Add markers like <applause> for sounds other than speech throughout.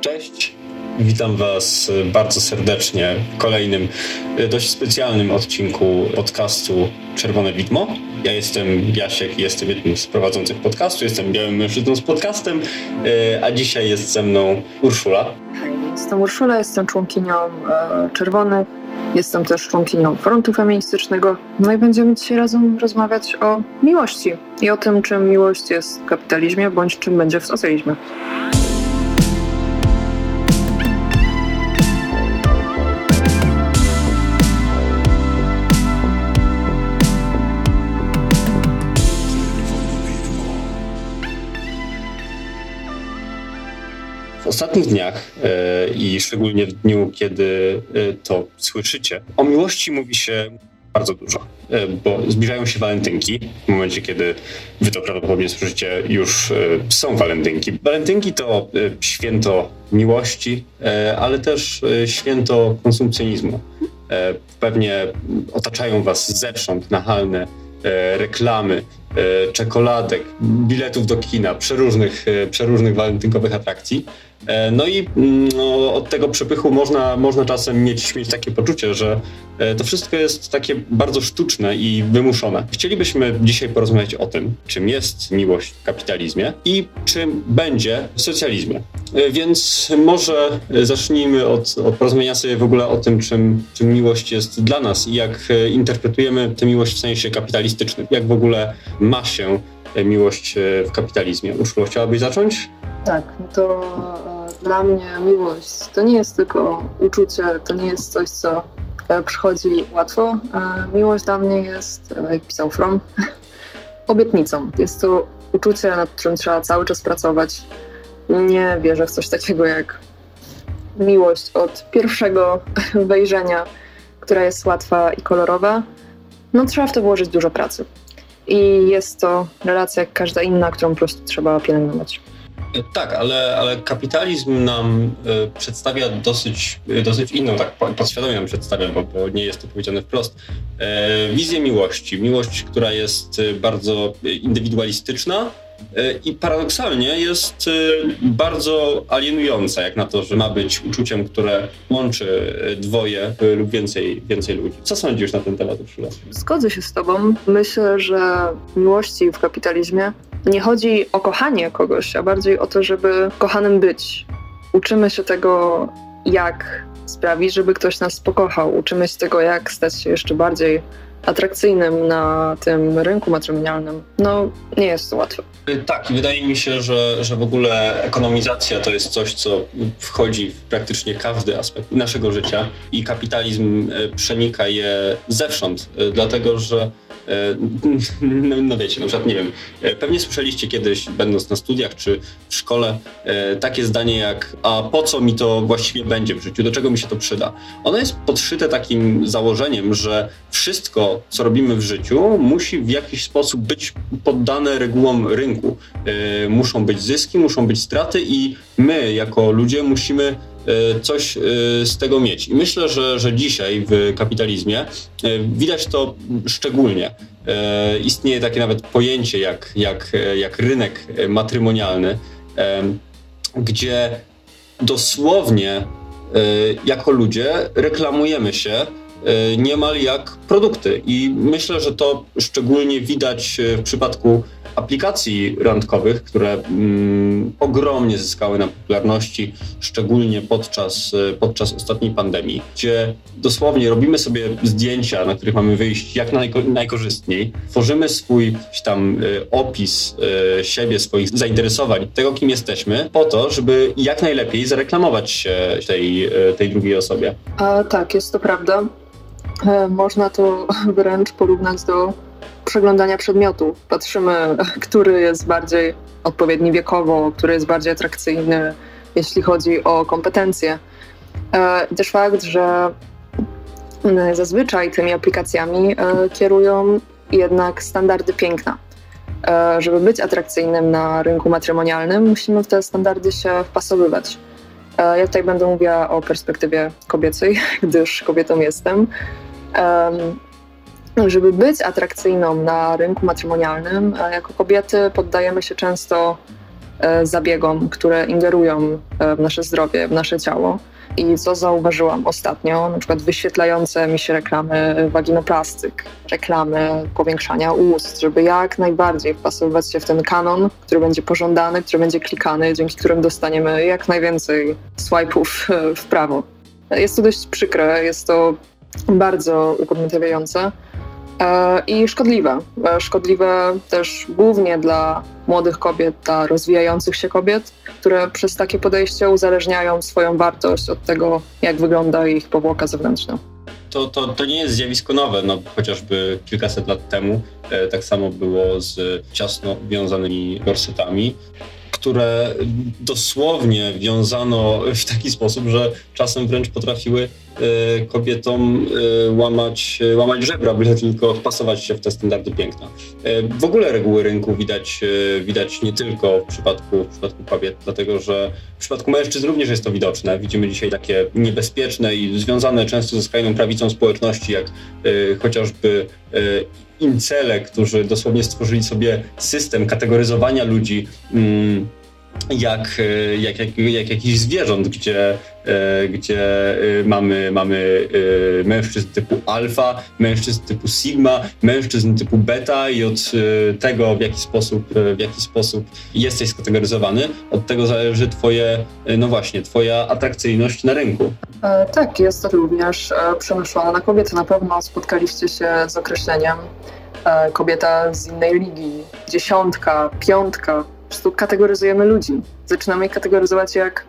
Cześć, witam Was bardzo serdecznie w kolejnym e, dość specjalnym odcinku podcastu Czerwone Widmo. Ja jestem Jasiek jestem jednym z prowadzących podcastu, jestem białym mężczyzną z podcastem, e, a dzisiaj jest ze mną Urszula. Jestem Urszula, jestem członkinią e, Czerwonych, jestem też członkinią Frontu Feministycznego. No i będziemy dzisiaj razem rozmawiać o miłości i o tym, czym miłość jest w kapitalizmie, bądź czym będzie w socjalizmie. Ostatnich dniach e, i szczególnie w dniu, kiedy e, to słyszycie, o miłości mówi się bardzo dużo, e, bo zbliżają się walentynki. W momencie, kiedy wy to prawdopodobnie słyszycie, już są walentynki. Walentynki to święto miłości, ale też święto konsumpcjonizmu. Pewnie otaczają was zewsząd nachalne reklamy, czekoladek, biletów do kina, przeróżnych, przeróżnych walentynkowych atrakcji. E, No i mm, no, od tego przepychu można, można czasem mieć, mieć takie poczucie, że e, to wszystko jest takie bardzo sztuczne i wymuszone. Chcielibyśmy dzisiaj porozmawiać o tym, czym jest miłość w kapitalizmie i czym będzie w socjalizmie. E, Więc może zacznijmy od, od porozmawiania sobie w ogóle o tym, czym, czym miłość jest dla nas i jak interpretujemy tę miłość w sensie kapitalistycznym. Jak w ogóle ma się miłość w kapitalizmie. Urszulo, chciałabyś zacząć? Tak, no to e, dla mnie miłość to nie jest tylko uczucie, to nie jest coś, co e, przychodzi łatwo. E, miłość dla mnie jest, jak pisał From, <laughs> obietnicą. Jest to uczucie, nad którym trzeba cały czas pracować. Nie wierzę w coś takiego jak miłość od pierwszego <laughs> wejrzenia, która jest łatwa i kolorowa. No trzeba w to włożyć dużo pracy. I jest to relacja jak każda inna, którą po prostu trzeba pielęgnować. E, Tak, ale, ale kapitalizm nam e, przedstawia dosyć, e, dosyć inną, tak po- podświadomie nam przedstawia, bo, bo nie jest to powiedziane wprost, e, wizję miłości. Miłość, która jest bardzo indywidualistyczna i paradoksalnie jest bardzo alienująca, jak na to, że ma być uczuciem, które łączy dwoje lub więcej, więcej ludzi. Co sądzisz na ten temat, Urszula? Zgodzę się z Tobą. Myślę, że miłości w kapitalizmie nie chodzi o kochanie kogoś, a bardziej o to, żeby kochanym być. Uczymy się tego, jak sprawić, żeby ktoś nas pokochał. Uczymy się tego, jak stać się jeszcze bardziej atrakcyjnym na tym rynku matrymonialnym. No, nie jest to łatwe. Tak, i wydaje mi się, że, że w ogóle ekonomizacja to jest coś, co wchodzi w praktycznie każdy aspekt naszego życia i kapitalizm e, przenika je zewsząd, e, dlatego że no, no wiecie, na przykład nie wiem, e, pewnie słyszeliście kiedyś, będąc na studiach czy w szkole, e, takie zdanie jak a po co mi to właściwie będzie w życiu, do czego mi się to przyda? Ono jest podszyte takim założeniem, że wszystko, co robimy w życiu, musi w jakiś sposób być poddane regułom rynku. E, Muszą być zyski, muszą być straty i my, jako ludzie, musimy e, coś e, z tego mieć. I myślę, że, że dzisiaj w kapitalizmie e, widać to szczególnie. E, Istnieje takie nawet pojęcie jak, jak, jak rynek matrymonialny, e, gdzie dosłownie e, jako ludzie reklamujemy się e, niemal jak produkty. I myślę, że to szczególnie widać e, w przypadku aplikacji randkowych, które mm, ogromnie zyskały na popularności, szczególnie podczas, e, podczas ostatniej pandemii, gdzie dosłownie robimy sobie zdjęcia, na których mamy wyjść jak najko, najkorzystniej, tworzymy swój tam e, opis e, siebie, swoich zainteresowań, tego kim jesteśmy, po to, żeby jak najlepiej zareklamować się tej, e, tej drugiej osobie. A tak, jest to prawda. E, Można to <laughs> wręcz porównać do przeglądania przedmiotu. Patrzymy, <laughs> który jest bardziej odpowiedni wiekowo, który jest bardziej atrakcyjny, jeśli chodzi o kompetencje. Też fakt, że e, zazwyczaj tymi aplikacjami e, kierują jednak standardy piękna. E, Żeby być atrakcyjnym na rynku matrymonialnym, musimy w te standardy się wpasowywać. Ja tutaj będę mówiła o perspektywie kobiecej, <laughs> gdyż kobietą jestem. Em, Żeby być atrakcyjną na rynku matrymonialnym, jako kobiety poddajemy się często e, zabiegom, które ingerują e, w nasze zdrowie, w nasze ciało. I co zauważyłam ostatnio, na przykład wyświetlające mi się reklamy waginoplastyk, reklamy powiększania ust, żeby jak najbardziej wpasowywać się w ten kanon, który będzie pożądany, który będzie klikany, dzięki którym dostaniemy jak najwięcej swipe'ów e, w prawo. Jest to dość przykre, jest to bardzo upodmiotawiające e, i szkodliwe. E, Szkodliwe też głównie dla młodych kobiet, dla rozwijających się kobiet, które przez takie podejście uzależniają swoją wartość od tego, jak wygląda ich powłoka zewnętrzna. To, to, to nie jest zjawisko nowe, no chociażby kilkaset lat temu e, tak samo było z ciasno wiązanymi gorsetami, które dosłownie wiązano w taki sposób, że czasem wręcz potrafiły e, kobietom e, łamać, e, łamać żebra, byle tylko wpasować się w te standardy piękna. W ogóle reguły rynku widać, widać nie tylko w przypadku, w przypadku kobiet, dlatego że w przypadku mężczyzn również jest to widoczne. Widzimy dzisiaj takie niebezpieczne i związane często ze skrajną prawicą społeczności, jak chociażby incele, którzy dosłownie stworzyli sobie system kategoryzowania ludzi mm, jak, e, jak, jak, jak jakichś zwierząt, gdzie, e, gdzie e, mamy, mamy mężczyzn typu alfa, mężczyzn typu sigma, mężczyzn typu beta i od tego, w jaki sposób, w jaki sposób jesteś skategoryzowany, od tego zależy twoje, no właśnie, twoja atrakcyjność na rynku. Tak, jest to również przenoszone na kobiety. Na pewno spotkaliście się z określeniem kobieta z innej ligi, dziesiątka, piątka. Prostu kategoryzujemy ludzi. Zaczynamy ich kategoryzować jak,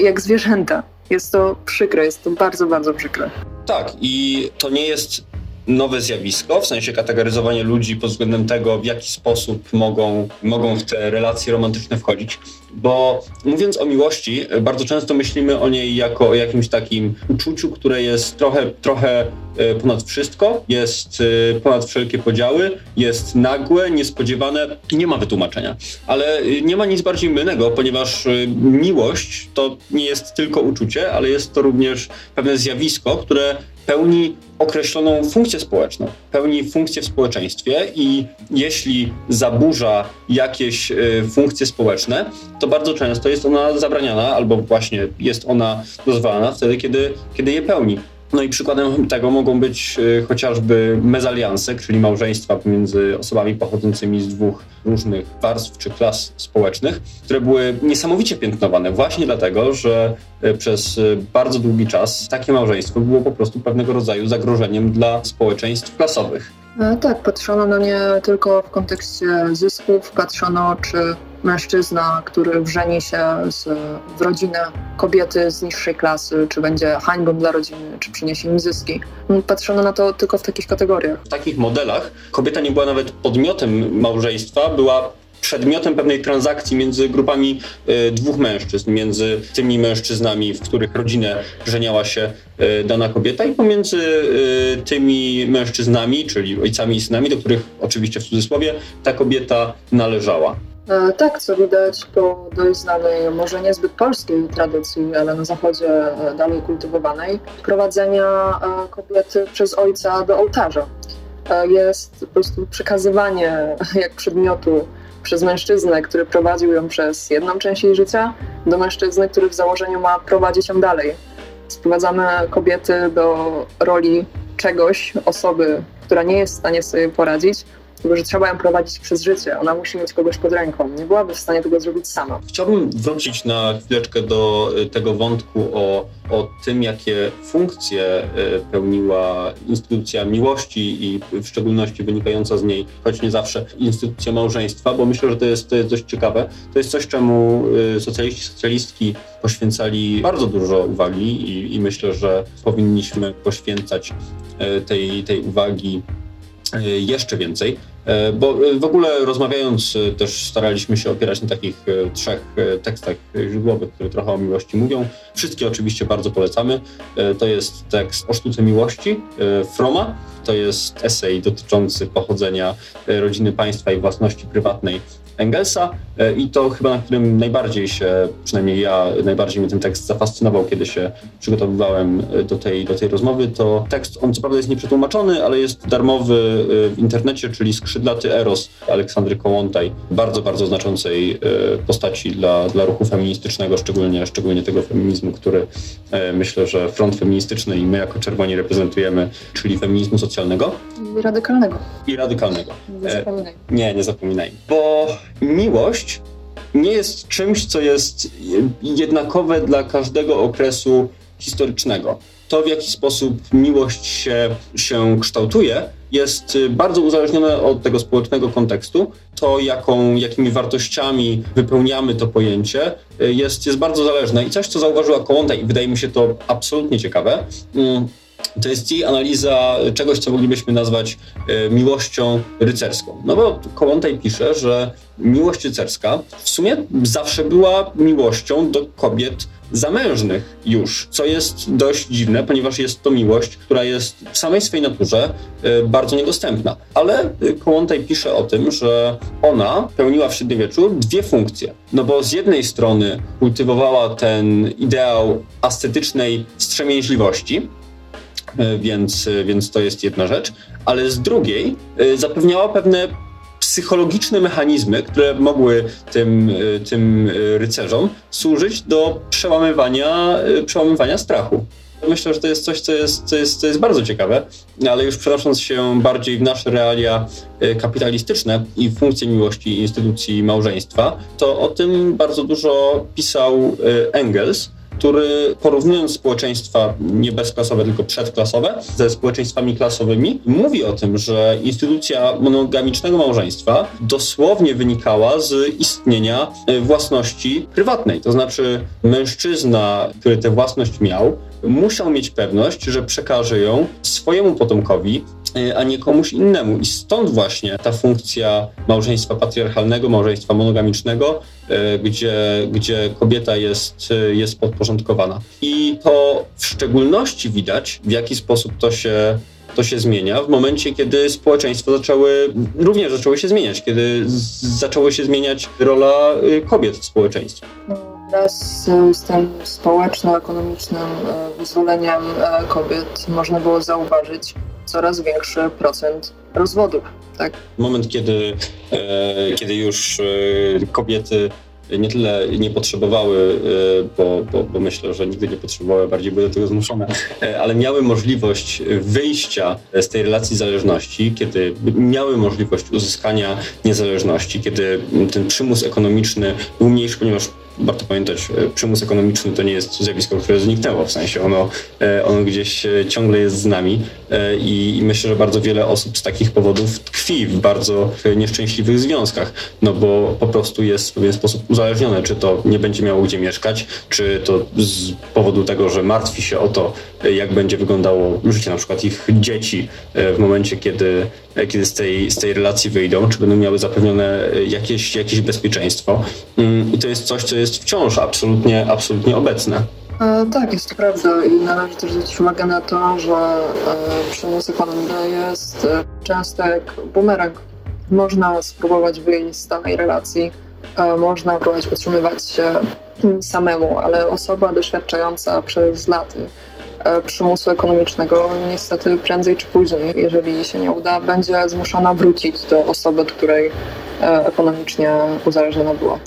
jak zwierzęta. Jest to przykre, jest to bardzo, bardzo przykre. Tak, i to nie jest nowe zjawisko, w sensie kategoryzowanie ludzi pod względem tego, w jaki sposób mogą, mogą w te relacje romantyczne wchodzić. Bo mówiąc o miłości, bardzo często myślimy o niej jako o jakimś takim uczuciu, które jest trochę, trochę e, ponad wszystko, jest e, ponad wszelkie podziały, jest nagłe, niespodziewane i nie ma wytłumaczenia. Ale e, nie ma nic bardziej mylnego, ponieważ miłość to nie jest tylko uczucie, ale jest to również pewne zjawisko, które pełni określoną funkcję społeczną, pełni funkcję w społeczeństwie i jeśli zaburza jakieś y, funkcje społeczne, to bardzo często jest ona zabraniana albo właśnie jest ona dozwalana wtedy, kiedy, kiedy je pełni. No i przykładem tego mogą być y, chociażby mezalianse, czyli małżeństwa pomiędzy osobami pochodzącymi z dwóch różnych warstw czy klas społecznych, które były niesamowicie piętnowane właśnie dlatego, że y, przez y, bardzo długi czas takie małżeństwo było po prostu pewnego rodzaju zagrożeniem dla społeczeństw klasowych. E, Tak, patrzono na nie tylko w kontekście zysków, patrzono czy mężczyzna, który wrzeni się z, w rodzinę kobiety z niższej klasy, czy będzie hańbą dla rodziny, czy przyniesie im zyski. Patrzono na to tylko w takich kategoriach. W takich modelach kobieta nie była nawet podmiotem małżeństwa, była przedmiotem pewnej transakcji między grupami e, dwóch mężczyzn, między tymi mężczyznami, w których rodzinę żeniała się e, dana kobieta i pomiędzy e, tymi mężczyznami, czyli ojcami i synami, do których oczywiście w cudzysłowie ta kobieta należała. E, Tak, co widać po dość znanej, może niezbyt polskiej tradycji, ale na zachodzie e, dalej kultywowanej, prowadzenia e, kobiety przez ojca do ołtarza. Jest po prostu przekazywanie <laughs> jak przedmiotu przez mężczyznę, który prowadził ją przez jedną część jej życia, do mężczyzny, który w założeniu ma prowadzić ją dalej. Sprowadzamy kobiety do roli czegoś, osoby, która nie jest w stanie sobie poradzić, tylko że trzeba ją prowadzić przez życie. Ona musi mieć kogoś pod ręką. Nie byłaby w stanie tego zrobić sama. Chciałbym wrócić na chwileczkę do y, tego wątku o, o tym, jakie funkcje y, pełniła instytucja miłości i w szczególności wynikająca z niej, choć nie zawsze, instytucja małżeństwa, bo myślę, że to jest, to jest dość ciekawe. To jest coś, czemu y, socjaliści, socjalistki poświęcali bardzo dużo uwagi i, i myślę, że powinniśmy poświęcać tej, tej uwagi jeszcze więcej. E, Bo e, w ogóle rozmawiając e, też staraliśmy się opierać na takich e, trzech e, tekstach e, źródłowych, które trochę o miłości mówią. Wszystkie oczywiście bardzo polecamy. E, To jest tekst o sztuce miłości e, Froma. To jest esej dotyczący pochodzenia e, rodziny państwa i własności prywatnej Engelsa e, i to chyba na którym najbardziej się, przynajmniej ja, najbardziej mnie ten tekst zafascynował, kiedy się przygotowywałem e, do tej, do tej rozmowy, to tekst, on co prawda jest nieprzetłumaczony, ale jest darmowy e, w internecie, czyli Skrzydlaty Eros Aleksandry Kołątaj, bardzo, bardzo znaczącej postaci dla, dla ruchu feministycznego, szczególnie, szczególnie tego feminizmu, który myślę, że front feministyczny i my jako czerwoni reprezentujemy, czyli feminizmu socjalnego I radykalnego. i radykalnego. Nie E, zapominaj. Nie, nie zapominaj. Bo miłość nie jest czymś, co jest jednakowe dla każdego okresu historycznego. To, w jaki sposób miłość się, się kształtuje, jest bardzo uzależnione od tego społecznego kontekstu. To, jaką, jakimi wartościami wypełniamy to pojęcie, jest, jest bardzo zależne. I coś, co zauważyła Kołąta, i wydaje mi się to absolutnie ciekawe, mm, to jest jej analiza czegoś, co moglibyśmy nazwać e, miłością rycerską. No bo Kołątaj pisze, że miłość rycerska w sumie zawsze była miłością do kobiet zamężnych już, co jest dość dziwne, ponieważ jest to miłość, która jest w samej swej naturze e, bardzo niedostępna. Ale e, Kołątaj pisze o tym, że ona pełniła w średniowieczu dwie funkcje. No bo z jednej strony kultywowała ten ideał ascetycznej wstrzemięźliwości, więc, e, więc to jest jedna rzecz, ale z drugiej e, zapewniała pewne psychologiczne mechanizmy, które mogły tym, e, tym e, rycerzom służyć do przełamywania, e, przełamywania strachu. Myślę, że to jest coś, co jest, co, jest, co jest bardzo ciekawe, ale już przenosząc się bardziej w nasze realia e, kapitalistyczne i funkcje miłości instytucji małżeństwa, to o tym bardzo dużo pisał e, Engels, który porównując społeczeństwa nie bezklasowe, tylko przedklasowe ze społeczeństwami klasowymi, mówi o tym, że instytucja monogamicznego małżeństwa dosłownie wynikała z istnienia e, własności prywatnej. To znaczy mężczyzna, który tę własność miał, musiał mieć pewność, że przekaże ją swojemu potomkowi, e, a nie komuś innemu. I stąd właśnie ta funkcja małżeństwa patriarchalnego, małżeństwa monogamicznego, gdzie, gdzie kobieta jest, e, jest podporządkowana. I to w szczególności widać, w jaki sposób to się to się zmienia w momencie, kiedy społeczeństwo zaczęły, również zaczęły się zmieniać, kiedy z- zaczęła się zmieniać rola y, kobiet w społeczeństwie. Wraz z, tym społeczno-ekonomicznym e, wyzwoleniem e, kobiet można było zauważyć coraz większy procent rozwodów. Tak? moment, kiedy, e, kiedy już e, kobiety nie tyle nie potrzebowały, e, bo, bo, bo myślę, że nigdy nie potrzebowały, bardziej były do tego zmuszone, e, ale miały możliwość wyjścia z tej relacji zależności, kiedy miały możliwość uzyskania niezależności, kiedy ten przymus ekonomiczny był mniejszy, ponieważ warto pamiętać, e, przymus ekonomiczny to nie jest zjawisko, które zniknęło, w sensie ono, e, ono gdzieś e, ciągle jest z nami i myślę, że bardzo wiele osób z takich powodów tkwi w bardzo nieszczęśliwych związkach, no bo po prostu jest w pewien sposób uzależnione, czy to nie będzie miało gdzie mieszkać, czy to z powodu tego, że martwi się o to, jak będzie wyglądało życie na przykład ich dzieci w momencie, kiedy, kiedy z, tej, z tej relacji wyjdą, czy będą miały zapewnione e, jakieś, jakieś bezpieczeństwo. Mm, I to jest coś, co jest wciąż absolutnie, absolutnie obecne. E, tak, jest to prawda i należy też zwrócić uwagę na to, że e, przymus ekonomiczny jest e, często jak bumerang. Można spróbować wyjść z danej relacji, e, można próbować podtrzymywać się samemu, ale osoba doświadczająca przez laty e, przymusu ekonomicznego niestety prędzej czy później, jeżeli się nie uda, będzie zmuszona wrócić do osoby, od której e, ekonomicznie uzależniona była.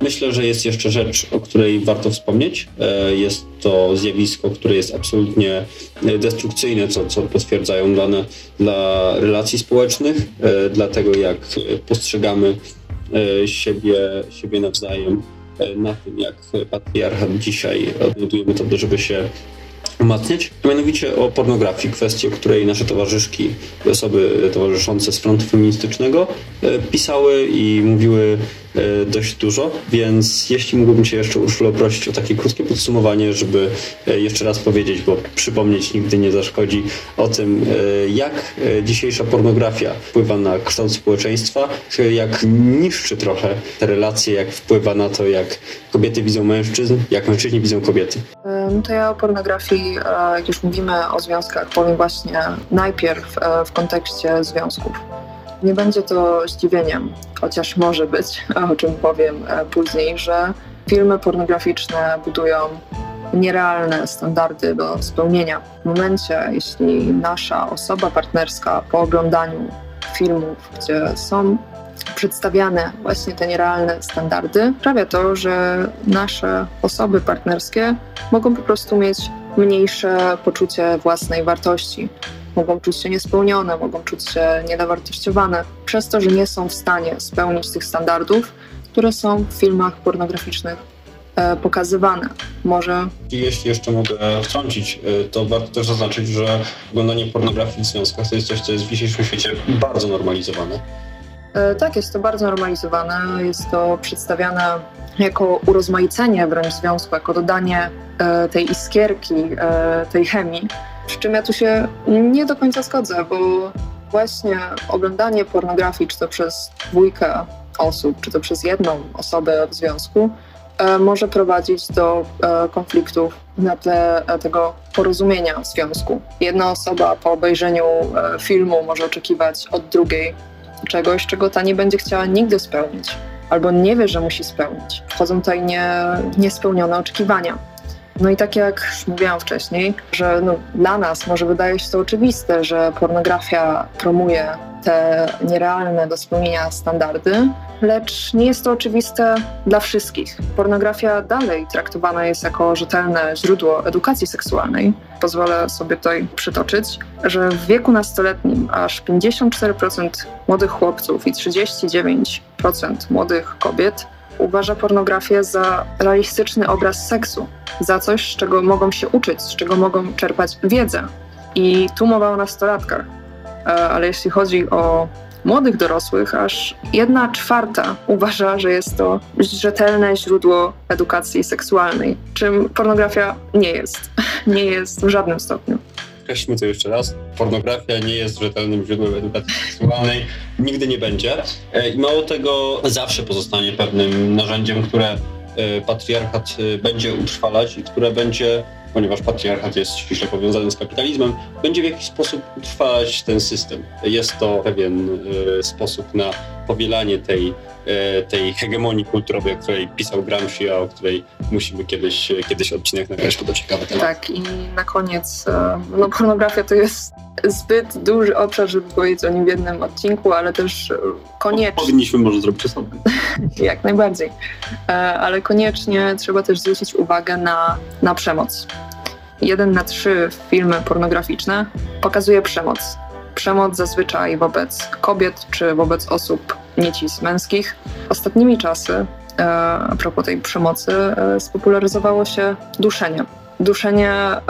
Myślę, że jest jeszcze rzecz, o której warto wspomnieć. E, Jest to zjawisko, które jest absolutnie e, destrukcyjne, co, co potwierdzają dane dla relacji społecznych, e, dla tego, jak e, postrzegamy e, siebie, siebie nawzajem, e, na tym, jak patriarchat dzisiaj odnajduje metody, żeby się umacniać, mianowicie o pornografii, kwestii, o której nasze towarzyszki osoby towarzyszące z frontu feministycznego e, pisały i mówiły dość dużo, więc jeśli mógłbym Cię jeszcze Urszula prosić o takie krótkie podsumowanie, żeby e, jeszcze raz powiedzieć, bo przypomnieć nigdy nie zaszkodzi o tym, e, jak dzisiejsza pornografia wpływa na kształt społeczeństwa, jak niszczy trochę te relacje, jak wpływa na to, jak kobiety widzą mężczyzn, jak mężczyźni widzą kobiety. No to ja o pornografii, e, jak już mówimy o związkach, powiem właśnie najpierw e, w kontekście związków. Nie będzie to zdziwieniem, chociaż może być, <laughs> o czym powiem e, później, że filmy pornograficzne budują nierealne standardy do spełnienia. W momencie, jeśli nasza osoba partnerska po oglądaniu filmów, gdzie są przedstawiane właśnie te nierealne standardy, sprawia to, że nasze osoby partnerskie mogą po prostu mieć mniejsze poczucie własnej wartości. Mogą czuć się niespełnione, mogą czuć się niedowartościowane, przez to, że nie są w stanie spełnić tych standardów, które są w filmach pornograficznych e, pokazywane. Może jeśli jeszcze mogę wtrącić, y, to warto też zaznaczyć, że oglądanie pornografii w związkach to jest coś, co jest w dzisiejszym świecie bardzo normalizowane. E, Tak, jest to bardzo normalizowane. Jest to przedstawiane jako urozmaicenie wręcz związku, jako dodanie e, tej iskierki, e, tej chemii. Przy czym ja tu się nie do końca zgodzę, bo właśnie oglądanie pornografii, czy to przez dwójkę osób, czy to przez jedną osobę w związku, może prowadzić do konfliktów na tle tego porozumienia w związku. Jedna osoba po obejrzeniu filmu może oczekiwać od drugiej czegoś, czego ta nie będzie chciała nigdy spełnić, albo nie wie, że musi spełnić. Wchodzą tutaj nie, niespełnione oczekiwania. No i tak jak już mówiłam wcześniej, że no, dla nas może wydaje się to oczywiste, że pornografia promuje te nierealne do spełnienia standardy, lecz nie jest to oczywiste dla wszystkich. Pornografia dalej traktowana jest jako rzetelne źródło edukacji seksualnej. Pozwolę sobie tutaj przytoczyć, że w wieku nastoletnim aż 54% młodych chłopców i 39% młodych kobiet uważa pornografię za realistyczny obraz seksu, za coś, z czego mogą się uczyć, z czego mogą czerpać wiedzę. I tu mowa o nastolatkach. E, Ale jeśli chodzi o młodych dorosłych, aż jedna czwarta uważa, że jest to rzetelne źródło edukacji seksualnej, czym pornografia nie jest. <laughs> Nie jest w żadnym stopniu. Podkreślmy to jeszcze raz. Pornografia nie jest rzetelnym źródłem edukacji seksualnej, nigdy nie będzie. E, I mało tego, zawsze pozostanie pewnym narzędziem, które e, patriarchat e, będzie utrwalać i które będzie, ponieważ patriarchat jest ściśle powiązany z kapitalizmem, będzie w jakiś sposób utrwalać ten system. Jest to pewien sposób na powielanie tej, e, tej hegemonii kulturowej, o której pisał Gramsci, a o której musimy kiedyś, kiedyś odcinek nagrać, bo to ciekawy temat. Tak, i na koniec, e, no pornografia to jest zbyt duży obszar, żeby powiedzieć o nim w jednym odcinku, ale też e, koniecznie, Powinniśmy może zrobić osobny. <laughs> jak najbardziej, E, ale koniecznie trzeba też zwrócić uwagę na, na przemoc. Jeden na trzy filmy pornograficzne pokazuje przemoc. Przemoc zazwyczaj wobec kobiet czy wobec osób niecis męskich. Ostatnimi czasy, e, a propos tej przemocy, e, spopularyzowało się duszenie. Duszenie e,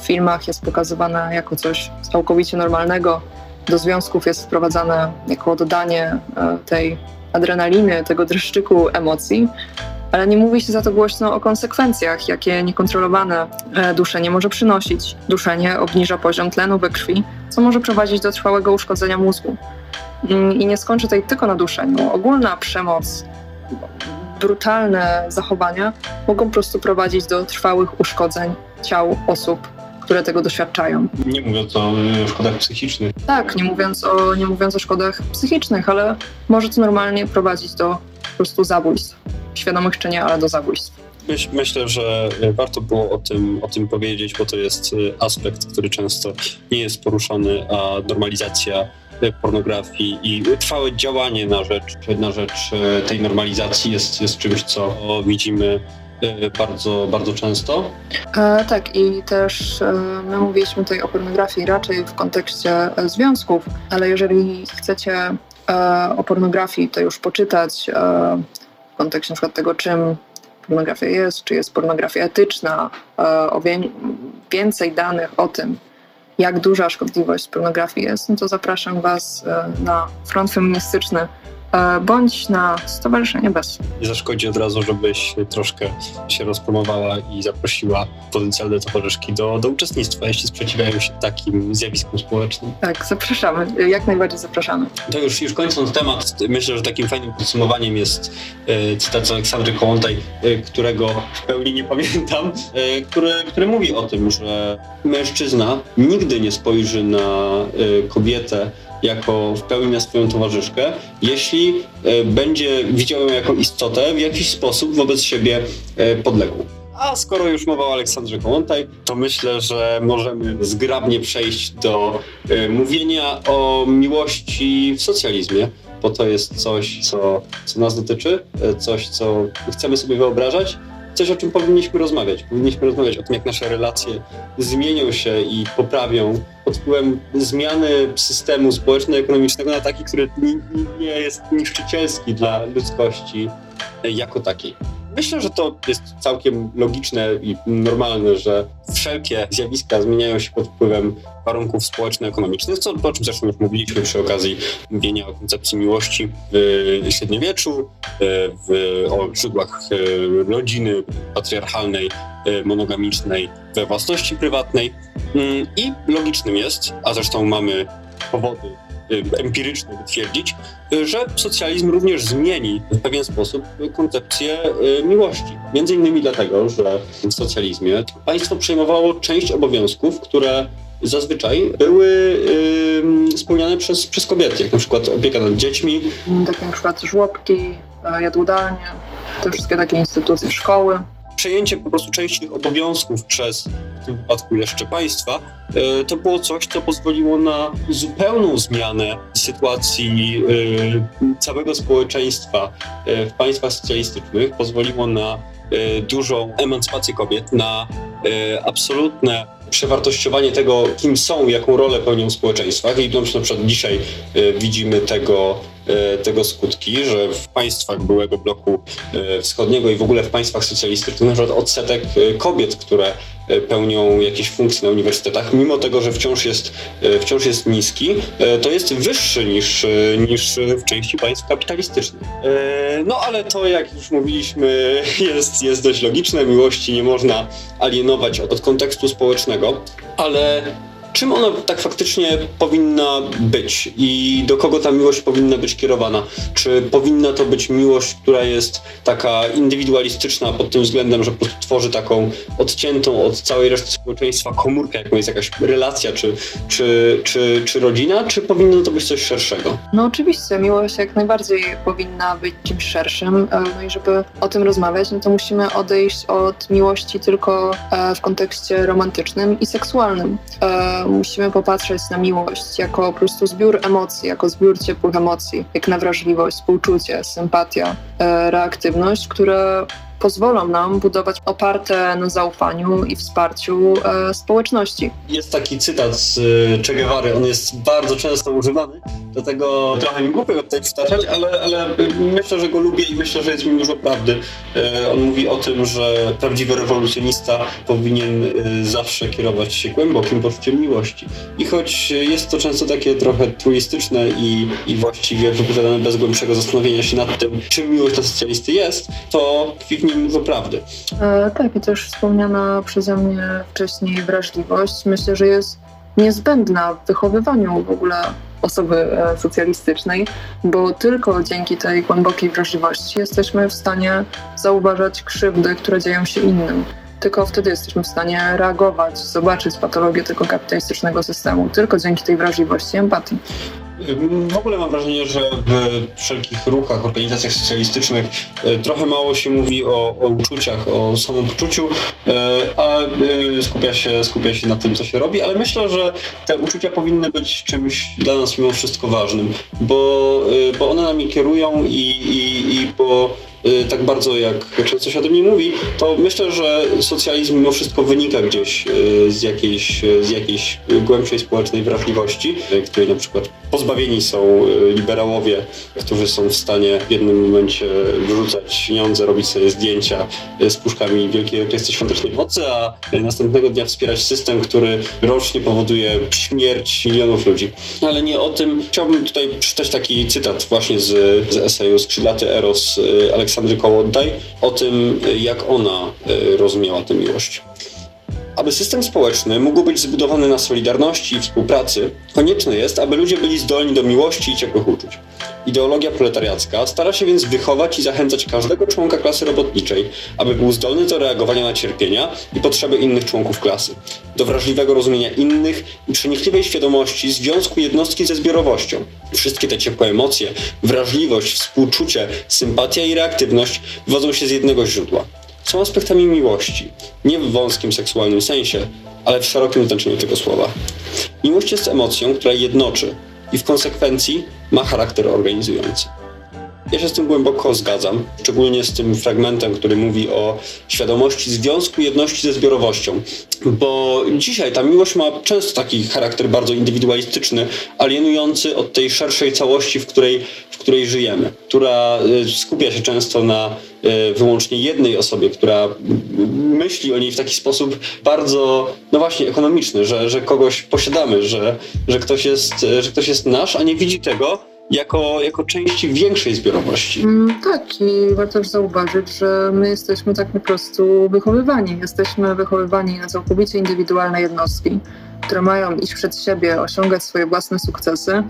w filmach jest pokazywane jako coś całkowicie normalnego. Do związków jest wprowadzane jako dodanie tej adrenaliny, tego dreszczyku emocji, ale nie mówi się za to głośno o konsekwencjach, jakie niekontrolowane e, duszenie może przynosić. Duszenie obniża poziom tlenu we krwi, co może prowadzić do trwałego uszkodzenia mózgu. Mm, I nie skończę tutaj tylko na duszeniu. Ogólna przemoc, brutalne zachowania mogą po prostu prowadzić do trwałych uszkodzeń ciał osób, które tego doświadczają. Nie mówiąc o y, szkodach psychicznych. Tak, nie mówiąc o, nie mówiąc o szkodach psychicznych, ale może to normalnie prowadzić do po prostu zabójstw. Świadomych czy nie, ale do zabójstw. Myśl, myślę, że y, warto było o tym, o tym powiedzieć, bo to jest y, aspekt, który często nie jest poruszany, a normalizacja pornografii i trwałe działanie na rzecz, na rzecz tej normalizacji jest, jest czymś, co widzimy bardzo, bardzo często. E, tak, i też e, my mówiliśmy tutaj o pornografii raczej w kontekście e, związków, ale jeżeli chcecie e, o pornografii to już poczytać e, w kontekście przykład tego, czym pornografia jest, czy jest pornografia etyczna, e, o wie, więcej danych o tym, jak duża szkodliwość pornografii jest, no to zapraszam Was e, na front feministyczny e, bądź na Stowarzyszenie BES. Nie zaszkodzi od razu, żebyś troszkę się rozpromowała i zaprosiła potencjalne towarzyszki do, do uczestnictwa, jeśli sprzeciwiają się takim zjawiskom społecznym. Tak, zapraszamy, jak najbardziej zapraszamy. To już, już kończąc temat, myślę, że takim fajnym podsumowaniem jest e, cytat z Aleksandry Kołątaj, e, którego w pełni nie <laughs> pamiętam, e, który, który mówi o tym, że mężczyzna nigdy nie spojrzy na e, kobietę jako w pełni na swoją towarzyszkę, jeśli e, będzie widział ją jako istotę w jakiś sposób wobec siebie e, podległą. A skoro już mowa o Aleksandrze Kołątaj, to myślę, że możemy zgrabnie przejść do e, mówienia o miłości w socjalizmie, bo to jest coś, co, co nas dotyczy, coś, co chcemy sobie wyobrażać, coś, o czym powinniśmy rozmawiać. Powinniśmy rozmawiać o tym, jak nasze relacje zmienią się i poprawią pod wpływem zmiany systemu społeczno-ekonomicznego na taki, który ni- ni- nie jest niszczycielski dla ludzkości jako takiej. Myślę, że to jest całkiem logiczne i normalne, że wszelkie zjawiska zmieniają się pod wpływem warunków społeczno-ekonomicznych, co, o czym zresztą już mówiliśmy przy okazji mówienia o koncepcji miłości w średniowieczu, e, w, o źródłach e, rodziny patriarchalnej, monogamicznej, we własności prywatnej. Mm, I logicznym jest, a zresztą mamy powody e, empiryczne wytwierdzić, że socjalizm również zmieni w pewien sposób koncepcję e, miłości. Między innymi dlatego, że w socjalizmie państwo przejmowało część obowiązków, które zazwyczaj były ym, spełniane przez, przez kobiety, jak na przykład opieka nad dziećmi, Takie na przykład żłobki, jadłodalnie, te wszystkie takie instytucje, szkoły. Przejęcie po prostu części obowiązków przez w tym wypadku jeszcze państwa, e, to było coś, co pozwoliło na zupełną zmianę sytuacji e, całego społeczeństwa e, w państwach socjalistycznych, pozwoliło na dużą emancypację kobiet, na absolutne przewartościowanie tego, kim są, jaką rolę pełnią w społeczeństwach. I na przykład dzisiaj e, widzimy tego, e, tego skutki, że w państwach byłego bloku e, wschodniego i w ogóle w państwach socjalistycznych na przykład odsetek kobiet, które pełnią jakieś funkcje na uniwersytetach, mimo tego, że wciąż jest, e, wciąż jest niski, e, to jest wyższy niż, e, niż w części państw kapitalistycznych. E, No ale to, jak już mówiliśmy, <laughs> jest, jest dość logiczne. Miłości nie można alienować od kontekstu społecznego, ale czym ona tak faktycznie powinna być i do kogo ta miłość powinna być kierowana? Czy powinna to być miłość, która jest taka indywidualistyczna pod tym względem, że tworzy taką odciętą od całej reszty społeczeństwa komórkę, jaką jest jakaś relacja czy, czy, czy, czy rodzina, czy powinno to być coś szerszego? No oczywiście, miłość jak najbardziej powinna być czymś szerszym. e, No i żeby o tym rozmawiać, no to musimy odejść od miłości tylko e, w kontekście romantycznym i seksualnym. Musimy popatrzeć na miłość jako po prostu zbiór emocji, jako zbiór ciepłych emocji, jak na wrażliwość, współczucie, sympatia, e, reaktywność, które pozwolą nam budować oparte na zaufaniu i wsparciu e, społeczności. Jest taki cytat z y, Che Guevary, on jest bardzo często używany, dlatego trochę mi głupio go tutaj przytaczać, ale, ale myślę, że go lubię i myślę, że jest nim dużo prawdy. Y, On mówi o tym, że prawdziwy rewolucjonista powinien y, zawsze kierować się głębokim poczuciem miłości. I choć jest to często takie trochę truistyczne i, i właściwie wypowiadane bez głębszego zastanowienia się nad tym, czym miłość dla socjalisty jest, to w dużo prawdy. E, tak, i też wspomniana przeze mnie wcześniej wrażliwość myślę, że jest niezbędna w wychowywaniu w ogóle osoby e, socjalistycznej, bo tylko dzięki tej głębokiej wrażliwości jesteśmy w stanie zauważać krzywdy, które dzieją się innym. Tylko wtedy jesteśmy w stanie reagować, zobaczyć patologię tego kapitalistycznego systemu. Tylko dzięki tej wrażliwości i empatii. W ogóle mam wrażenie, że w wszelkich ruchach, organizacjach socjalistycznych e, trochę mało się mówi o, o uczuciach, o samopoczuciu, e, a e, skupia się, skupia się na tym, co się robi, ale myślę, że te uczucia powinny być czymś dla nas mimo wszystko ważnym, bo, bo one nami kierują i, i, i bo tak bardzo jak często się o tym nie mówi, to myślę, że socjalizm mimo wszystko wynika gdzieś e, z jakiejś, z jakiejś głębszej społecznej wrażliwości, której na przykład pozbawieni są liberałowie, którzy są w stanie w jednym momencie wyrzucać pieniądze, robić sobie zdjęcia z puszkami Wielkiej Orkiestry Świątecznej Nocy, a następnego dnia wspierać system, który rocznie powoduje śmierć milionów ludzi. Ale nie o tym. Chciałbym tutaj przeczytać taki cytat właśnie z, z eseju Skrzydlaty Eros e, Aleksandry Kołodaj o tym, jak ona e, rozumiała tę miłość. Aby system społeczny mógł być zbudowany na solidarności i współpracy, konieczne jest, aby ludzie byli zdolni do miłości i ciepłych uczuć. Ideologia proletariacka stara się więc wychować i zachęcać każdego członka klasy robotniczej, aby był zdolny do reagowania na cierpienia i potrzeby innych członków klasy, do wrażliwego rozumienia innych i przenikliwej świadomości związku jednostki ze zbiorowością. Wszystkie te ciepłe emocje, wrażliwość, współczucie, sympatia i reaktywność wywodzą się z jednego źródła. Są aspektami miłości, nie w wąskim seksualnym sensie, ale w szerokim znaczeniu tego słowa. Miłość jest emocją, która jednoczy i w konsekwencji ma charakter organizujący. Ja się z tym głęboko zgadzam, szczególnie z tym fragmentem, który mówi o świadomości związku jedności ze zbiorowością, bo dzisiaj ta miłość ma często taki charakter bardzo indywidualistyczny, alienujący od tej szerszej całości, w której, w której żyjemy, która y, skupia się często na y, wyłącznie jednej osobie, która myśli o niej w taki sposób bardzo, no właśnie, ekonomiczny, że, że kogoś posiadamy, że, że, ktoś jest, że ktoś jest nasz, a nie widzi tego, jako, jako części większej zbiorowości. Mm, tak, i warto też zauważyć, że my jesteśmy tak po prostu wychowywani. Jesteśmy wychowywani na całkowicie indywidualne jednostki, które mają iść przed siebie, osiągać swoje własne sukcesy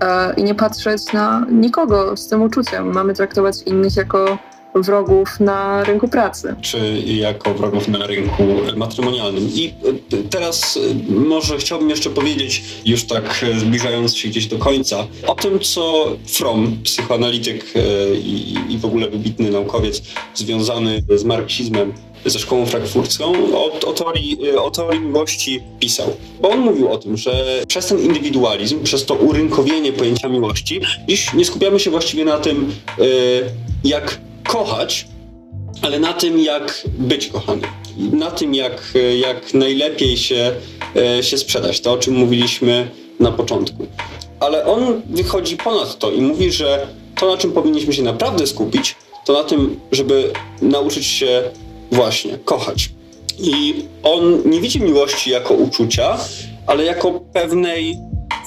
e, i nie patrzeć na nikogo z tym uczuciem. Mamy traktować innych jako wrogów na rynku pracy. Czy jako wrogów na rynku matrymonialnym. I y, teraz y, może chciałbym jeszcze powiedzieć, już tak y, zbliżając się gdzieś do końca, o tym, co Fromm, psychoanalityk i, i w ogóle wybitny naukowiec związany z marksizmem, ze szkołą frankfurcką o, o, teorii, o teorii miłości pisał. Bo on mówił o tym, że przez ten indywidualizm, przez to urynkowienie pojęcia miłości, dziś nie skupiamy się właściwie na tym, jak kochać, ale na tym, jak być kochany. Na tym, jak, jak najlepiej się, e, się sprzedać. To, o czym mówiliśmy na początku. Ale on wychodzi ponad to i mówi, że to, na czym powinniśmy się naprawdę skupić, to na tym, żeby nauczyć się właśnie kochać. I on nie widzi miłości jako uczucia, ale jako pewnej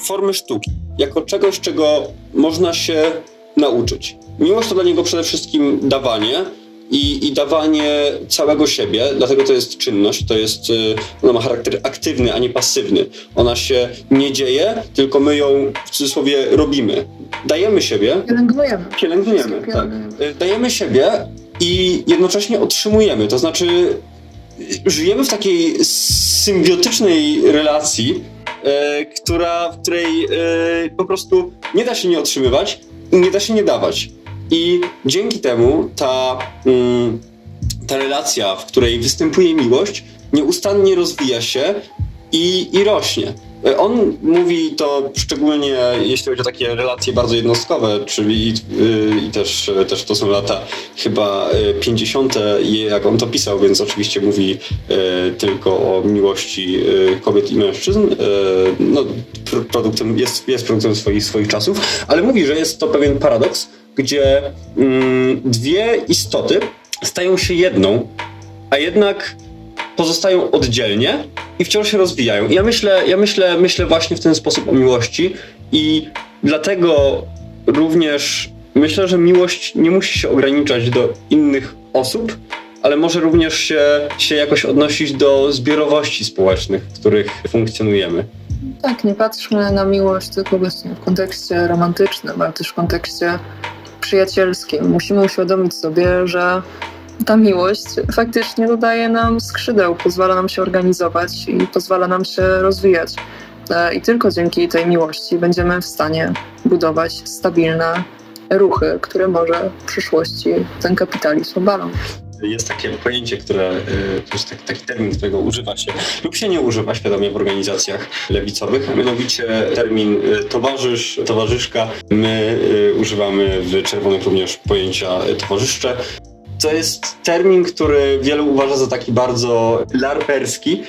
formy sztuki, jako czegoś, czego można się nauczyć. Miłość to dla niego przede wszystkim dawanie i, i dawanie całego siebie, dlatego to jest czynność, to jest, y, ona ma charakter aktywny, a nie pasywny. Ona się nie dzieje, tylko my ją w cudzysłowie robimy. Dajemy siebie. Pielęgnujemy. Pielęgnujemy, tak. Y, dajemy siebie i jednocześnie otrzymujemy, to znaczy y, żyjemy w takiej symbiotycznej relacji, która, w której po prostu nie da się nie otrzymywać, nie da się nie dawać. I dzięki temu ta, mm, ta relacja, w której występuje miłość, nieustannie rozwija się i, i rośnie. On mówi to szczególnie, jeśli chodzi o takie relacje bardzo jednostkowe, czyli i, i też, też to są lata chyba 50., jak on to pisał, więc oczywiście mówi e, tylko o miłości kobiet i mężczyzn. No, produktem, jest, jest produktem swoich, swoich czasów, ale mówi, że jest to pewien paradoks, gdzie mm, dwie istoty stają się jedną, a jednak pozostają oddzielnie i wciąż się rozwijają. I ja myślę, ja myślę, myślę właśnie w ten sposób o miłości i dlatego również myślę, że miłość nie musi się ograniczać do innych osób, ale może również się, się jakoś odnosić do zbiorowości społecznych, w których funkcjonujemy. Tak, nie patrzmy na miłość tylko właśnie w kontekście romantycznym, ale też w kontekście przyjacielskim. Musimy uświadomić sobie, że ta miłość faktycznie dodaje nam skrzydeł, pozwala nam się organizować i pozwala nam się rozwijać. E, I tylko dzięki tej miłości będziemy w stanie budować stabilne ruchy, które może w przyszłości ten kapitalizm obalą jest takie pojęcie, które, y, to jest taki, taki termin, którego używa się lub się nie używa świadomie w organizacjach lewicowych, a mianowicie termin y, towarzysz, towarzyszka. My y, używamy w czerwonych również pojęcia towarzyszcze. To jest termin, który wielu uważa za taki bardzo larperski.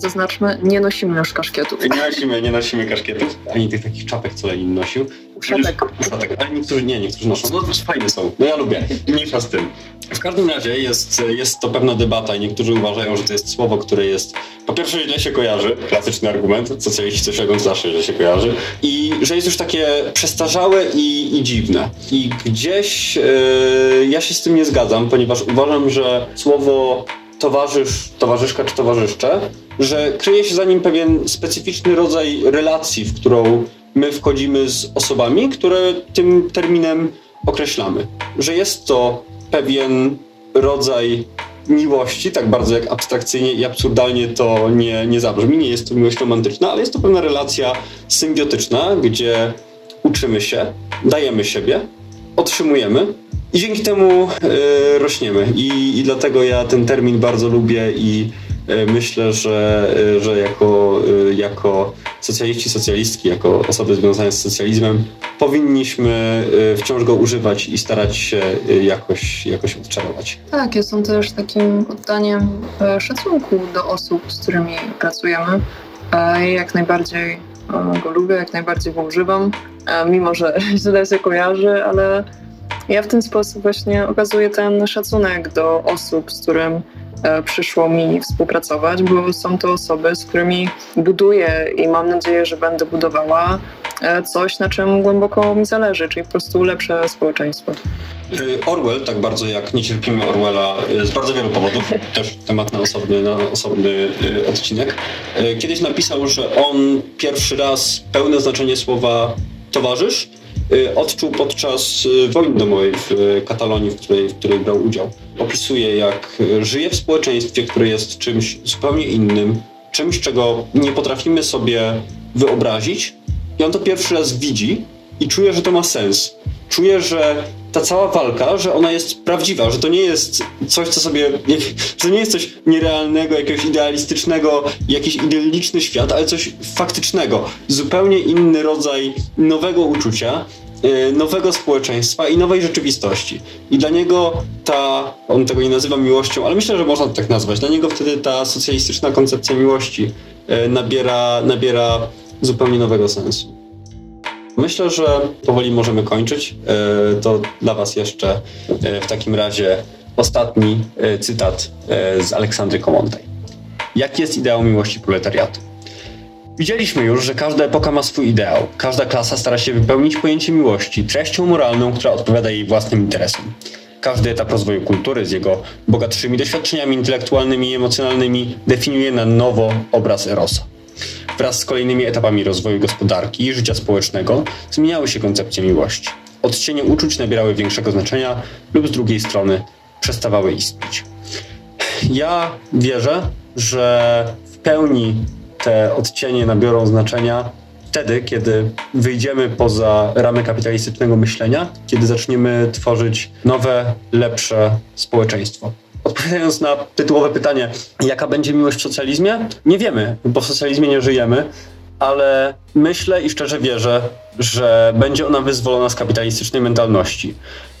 Zaznaczmy, nie nosimy już kaszkietów. Nie nosimy, nie nosimy kaszkietów, ani tych takich czapek, co Lenin nosił. Uszatek. Uszatek, ale niektórzy nie, niektórzy noszą. No to fajne są, no ja lubię, mniejsza z tym. W każdym razie jest, jest to pewna debata i niektórzy uważają, że to jest słowo, które jest po pierwsze źle się kojarzy, klasyczny argument, socjaliści coś robią zawsze źle się kojarzy i że jest już takie przestarzałe i, i dziwne. I gdzieś yy, ja się z tym nie zgadzam, ponieważ uważam, że słowo towarzysz, towarzyszka czy towarzyszcze, że kryje się za nim pewien specyficzny rodzaj relacji, w którą my wchodzimy z osobami, które tym terminem określamy. Że jest to pewien rodzaj miłości, tak bardzo jak abstrakcyjnie i absurdalnie to nie, nie zabrzmi. Nie jest to miłość romantyczna, ale jest to pewna relacja symbiotyczna, gdzie uczymy się, dajemy siebie, otrzymujemy i dzięki temu e, rośniemy. I, I dlatego ja ten termin bardzo lubię i e, myślę, że, e, że jako, e, jako socjaliści, socjalistki, jako osoby związane z socjalizmem powinniśmy e, wciąż go używać i starać się e, jakoś, jakoś odczarować. Tak, jest on też takim oddaniem szacunku do osób, z którymi pracujemy. E, Jak najbardziej go lubię, jak najbardziej go używam, mimo że <laughs> źle się kojarzy, ale ja w ten sposób właśnie okazuję ten szacunek do osób, z którym e, przyszło mi współpracować, bo są to osoby, z którymi buduję i mam nadzieję, że będę budowała e, coś, na czym głęboko mi zależy, czyli po prostu lepsze społeczeństwo. Orwell, tak bardzo jak nie cierpimy Orwella y, z bardzo wielu powodów, <laughs> też temat na osobny, na osobny odcinek, kiedyś napisał, że on pierwszy raz pełne znaczenie słowa towarzysz odczuł podczas y, wojny domowej w y, Katalonii, w której, w której brał udział. Opisuje, jak y, żyje w społeczeństwie, które jest czymś zupełnie innym, czymś, czego nie potrafimy sobie wyobrazić i on to pierwszy raz widzi i czuje, że to ma sens. Czuje, że ta cała walka, że ona jest prawdziwa, że to nie jest coś, co sobie, że nie jest coś nierealnego, jakiegoś idealistycznego, jakiś idealistyczny świat, ale coś faktycznego. Zupełnie inny rodzaj nowego uczucia, yy, nowego społeczeństwa i nowej rzeczywistości. I dla niego ta, on tego nie nazywa miłością, ale myślę, że można to tak nazwać, dla niego wtedy ta socjalistyczna koncepcja miłości yy, nabiera, nabiera zupełnie nowego sensu. Myślę, że powoli możemy kończyć. E, To dla Was jeszcze e, w takim razie ostatni e, cytat z Aleksandry Komontej. Jaki jest ideał miłości proletariatu? Widzieliśmy już, że każda epoka ma swój ideał. Każda klasa stara się wypełnić pojęcie miłości treścią moralną, która odpowiada jej własnym interesom. Każdy etap rozwoju kultury z jego bogatszymi doświadczeniami intelektualnymi i emocjonalnymi definiuje na nowo obraz Erosa. Wraz z kolejnymi etapami rozwoju gospodarki i życia społecznego zmieniały się koncepcje miłości. Odcienie uczuć nabierały większego znaczenia lub z drugiej strony przestawały istnieć. Ja wierzę, że w pełni te odcienie nabiorą znaczenia wtedy, kiedy wyjdziemy poza ramy kapitalistycznego myślenia, kiedy zaczniemy tworzyć nowe, lepsze społeczeństwo. Odpowiadając na tytułowe pytanie, jaka będzie miłość w socjalizmie? Nie wiemy, bo w socjalizmie nie żyjemy, ale myślę i szczerze wierzę, że będzie ona wyzwolona z kapitalistycznej mentalności.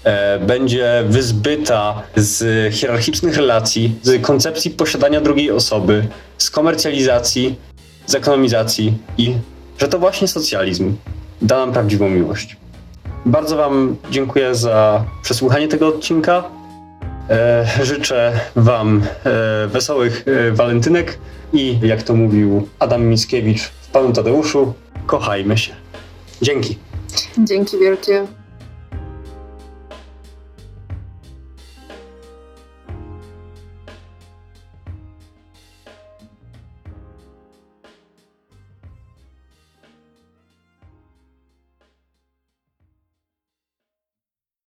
E, Będzie wyzbyta z hierarchicznych relacji, z koncepcji posiadania drugiej osoby, z komercjalizacji, z ekonomizacji i że to właśnie socjalizm da nam prawdziwą miłość. Bardzo Wam dziękuję za przesłuchanie tego odcinka. E, życzę Wam e, wesołych e, walentynek i jak to mówił Adam Mickiewicz w Panu Tadeuszu, kochajmy się. Dzięki. Dzięki wielkie.